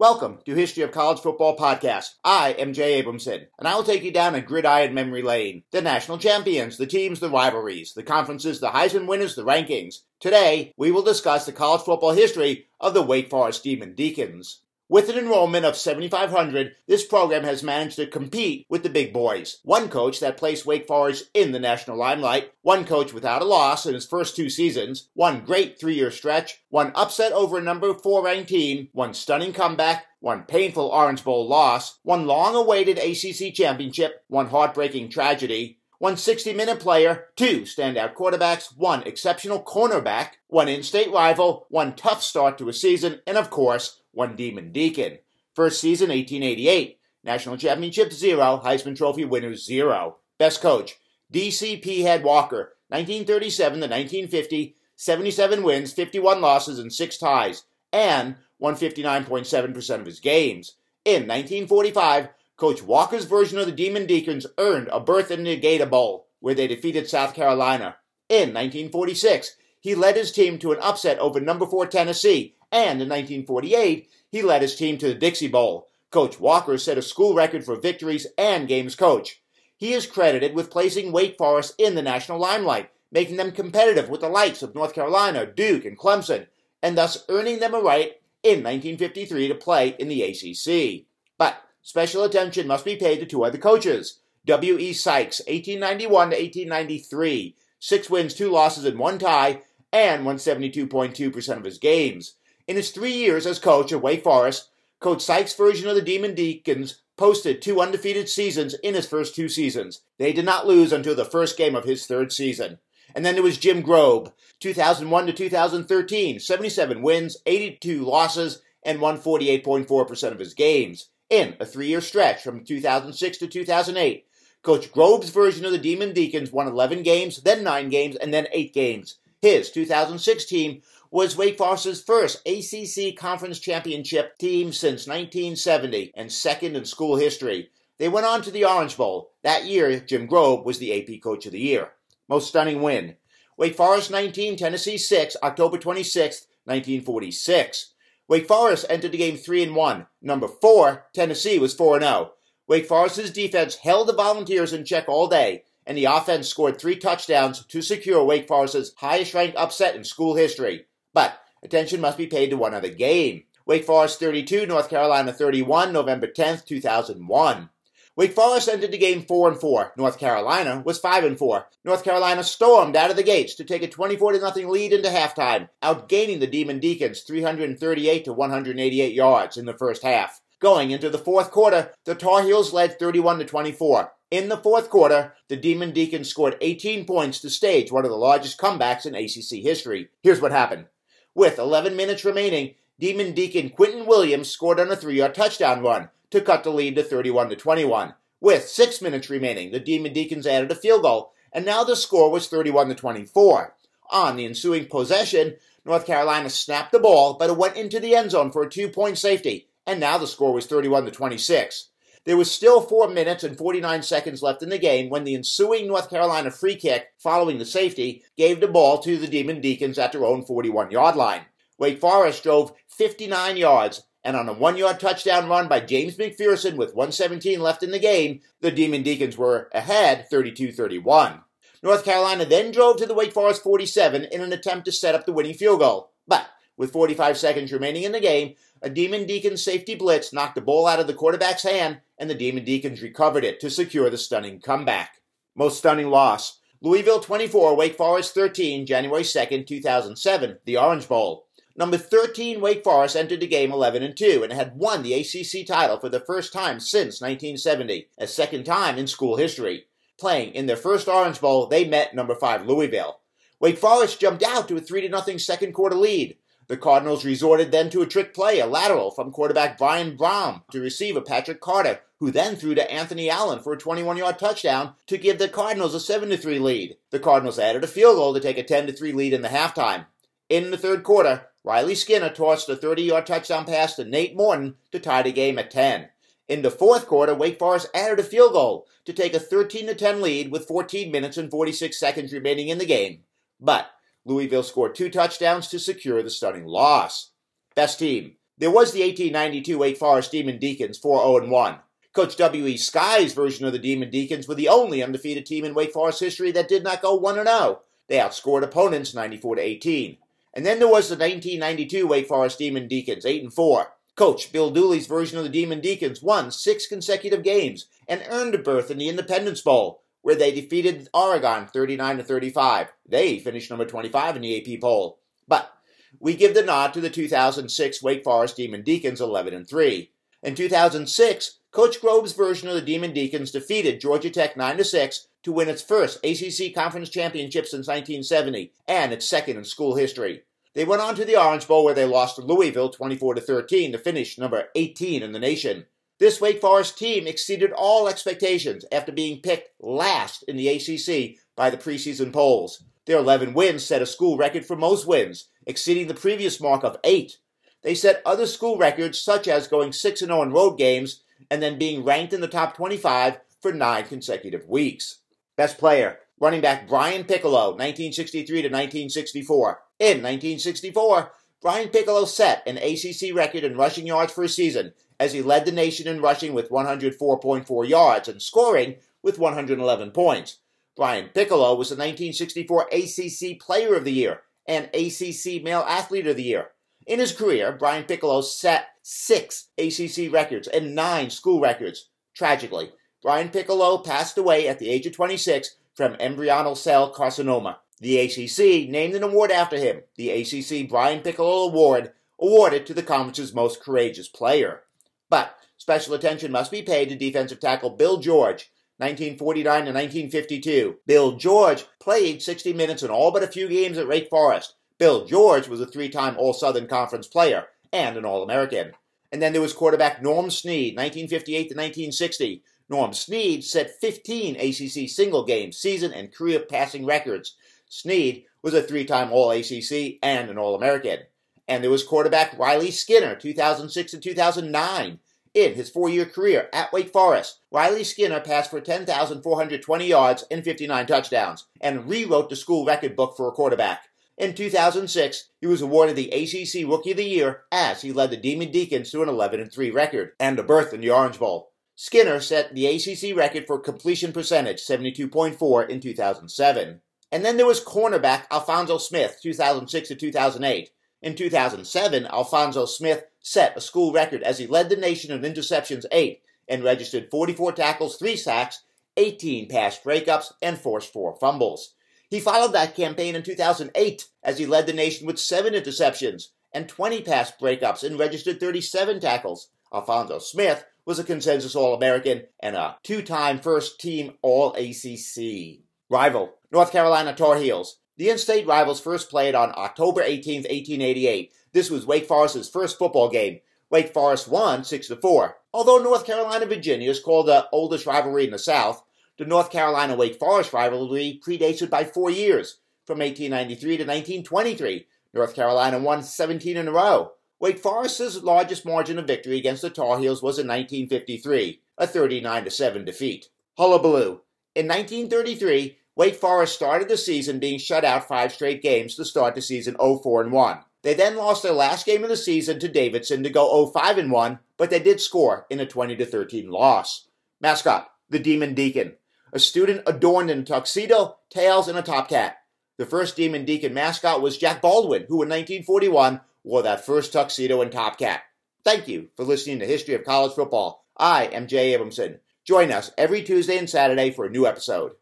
Welcome to History of College Football Podcast. I am Jay Abramson, and I will take you down a gridiron memory lane. The national champions, the teams, the rivalries, the conferences, the Heisman winners, the rankings. Today, we will discuss the college football history of the Wake Forest Demon Deacons. With an enrollment of 7,500, this program has managed to compete with the big boys. One coach that placed Wake Forest in the national limelight, one coach without a loss in his first two seasons, one great three year stretch, one upset over a number four ranked team, one stunning comeback, one painful Orange Bowl loss, one long awaited ACC championship, one heartbreaking tragedy, one 60 minute player, two standout quarterbacks, one exceptional cornerback, one in state rival, one tough start to a season, and of course, one Demon Deacon. First season 1888. National Championship 0. Heisman Trophy winners 0. Best coach D.C. Peahead Walker. 1937 to 1950. 77 wins, 51 losses, and 6 ties. And won 59.7% of his games. In 1945, Coach Walker's version of the Demon Deacons earned a berth in the Gator Bowl, where they defeated South Carolina. In 1946, he led his team to an upset over number 4 Tennessee and in 1948, he led his team to the Dixie Bowl. Coach Walker set a school record for victories and games coach. He is credited with placing Wake Forest in the national limelight, making them competitive with the likes of North Carolina, Duke, and Clemson, and thus earning them a right in 1953 to play in the ACC. But special attention must be paid to two other coaches. W.E. Sykes, 1891 to 1893, six wins, two losses, and one tie, and won 72.2% of his games. In his three years as coach at Wake Forest, Coach Sykes' version of the Demon Deacons posted two undefeated seasons in his first two seasons. They did not lose until the first game of his third season. And then there was Jim Grobe, 2001 to 2013, 77 wins, 82 losses, and won 48.4% of his games in a three year stretch from 2006 to 2008. Coach Grobe's version of the Demon Deacons won 11 games, then 9 games, and then 8 games. His 2006 team was Wake Forest's first ACC Conference Championship team since 1970 and second in school history. They went on to the Orange Bowl. That year, Jim Grobe was the AP Coach of the Year. Most stunning win. Wake Forest 19, Tennessee 6, October 26, 1946. Wake Forest entered the game 3 and 1. Number 4, Tennessee was 4 0. Wake Forest's defense held the Volunteers in check all day, and the offense scored three touchdowns to secure Wake Forest's highest ranked upset in school history. But attention must be paid to one other game. Wake Forest 32, North Carolina 31, November 10th, 2001. Wake Forest entered the game 4 and 4. North Carolina was 5 and 4. North Carolina stormed out of the gates to take a 24 0 lead into halftime, outgaining the Demon Deacons 338 to 188 yards in the first half. Going into the fourth quarter, the Tar Heels led 31 to 24. In the fourth quarter, the Demon Deacons scored 18 points to stage one of the largest comebacks in ACC history. Here's what happened. With 11 minutes remaining, Demon Deacon Quinton Williams scored on a three-yard touchdown run to cut the lead to 31 to 21. With six minutes remaining, the Demon Deacons added a field goal, and now the score was 31 to 24. On the ensuing possession, North Carolina snapped the ball, but it went into the end zone for a two-point safety, and now the score was 31 to 26. There was still 4 minutes and 49 seconds left in the game when the ensuing North Carolina free kick, following the safety, gave the ball to the Demon Deacons at their own 41 yard line. Wake Forest drove 59 yards, and on a one yard touchdown run by James McPherson with 117 left in the game, the Demon Deacons were ahead 32 31. North Carolina then drove to the Wake Forest 47 in an attempt to set up the winning field goal. With 45 seconds remaining in the game, a Demon Deacons safety blitz knocked the ball out of the quarterback's hand, and the Demon Deacons recovered it to secure the stunning comeback. Most stunning loss Louisville 24, Wake Forest 13, January 2nd, 2007, the Orange Bowl. Number 13, Wake Forest entered the game 11 and 2 and had won the ACC title for the first time since 1970, a second time in school history. Playing in their first Orange Bowl, they met number 5 Louisville. Wake Forest jumped out to a 3 0 second quarter lead. The Cardinals resorted then to a trick play, a lateral from quarterback Brian Brohm to receiver Patrick Carter, who then threw to Anthony Allen for a 21 yard touchdown to give the Cardinals a 7 3 lead. The Cardinals added a field goal to take a 10 3 lead in the halftime. In the third quarter, Riley Skinner tossed a 30 yard touchdown pass to Nate Morton to tie the game at 10. In the fourth quarter, Wake Forest added a field goal to take a 13 10 lead with 14 minutes and 46 seconds remaining in the game. But Louisville scored two touchdowns to secure the stunning loss. Best team. There was the 1892 Wake Forest Demon Deacons 4 0 1. Coach W.E. Sykes' version of the Demon Deacons were the only undefeated team in Wake Forest history that did not go 1 0. They outscored opponents 94 18. And then there was the 1992 Wake Forest Demon Deacons 8 4. Coach Bill Dooley's version of the Demon Deacons won six consecutive games and earned a berth in the Independence Bowl, where they defeated Oregon 39 to 35. They finished number 25 in the AP poll. But we give the nod to the 2006 Wake Forest Demon Deacons 11 and 3. In 2006, Coach Grobe's version of the Demon Deacons defeated Georgia Tech 9 to 6 to win its first ACC Conference Championship since 1970 and its second in school history. They went on to the Orange Bowl where they lost to Louisville 24 to 13 to finish number 18 in the nation. This Wake Forest team exceeded all expectations after being picked last in the ACC by the preseason polls. Their 11 wins set a school record for most wins, exceeding the previous mark of 8. They set other school records such as going 6 0 in road games and then being ranked in the top 25 for 9 consecutive weeks. Best player, running back Brian Piccolo, 1963 to 1964. In 1964, Brian Piccolo set an ACC record in rushing yards for a season as he led the nation in rushing with 104.4 yards and scoring with 111 points. Brian Piccolo was the 1964 ACC Player of the Year and ACC Male Athlete of the Year. In his career, Brian Piccolo set six ACC records and nine school records. Tragically, Brian Piccolo passed away at the age of 26 from embryonal cell carcinoma. The ACC named an award after him, the ACC Brian Piccolo Award, awarded to the conference's most courageous player. Special attention must be paid to defensive tackle Bill George, 1949 to 1952. Bill George played 60 minutes in all but a few games at Wake Forest. Bill George was a three time All Southern Conference player and an All American. And then there was quarterback Norm Snead, 1958 to 1960. Norm Snead set 15 ACC single game, season, and career passing records. Snead was a three time All ACC and an All American. And there was quarterback Riley Skinner, 2006 and 2009. In his four year career at Wake Forest, Riley Skinner passed for 10,420 yards and 59 touchdowns and rewrote the school record book for a quarterback. In 2006, he was awarded the ACC Rookie of the Year as he led the Demon Deacons to an 11 3 record and a berth in the Orange Bowl. Skinner set the ACC record for completion percentage, 72.4 in 2007. And then there was cornerback Alphonso Smith, 2006 to 2008. In 2007, Alphonso Smith set a school record as he led the nation in interceptions 8 and registered 44 tackles, 3 sacks, 18 pass breakups, and forced 4 fumbles. He followed that campaign in 2008 as he led the nation with 7 interceptions and 20 pass breakups and registered 37 tackles. Alphonso Smith was a consensus All American and a two time first team All ACC. Rival North Carolina Tar Heels. The in-state rivals first played on October 18, 1888. This was Wake Forest's first football game. Wake Forest won 6 to 4. Although North Carolina Virginia is called the oldest rivalry in the South, the North Carolina Wake Forest rivalry predates it by four years. From 1893 to 1923, North Carolina won 17 in a row. Wake Forest's largest margin of victory against the Tar Heels was in 1953, a 39 7 defeat. Hullabaloo. In 1933, Wake Forest started the season being shut out five straight games to start the season 0-4 1. They then lost their last game of the season to Davidson to go 0-5 1, but they did score in a 20 13 loss. Mascot: the Demon Deacon, a student adorned in a tuxedo, tails, and a top hat. The first Demon Deacon mascot was Jack Baldwin, who in 1941 wore that first tuxedo and top cap. Thank you for listening to History of College Football. I am Jay Abramson. Join us every Tuesday and Saturday for a new episode.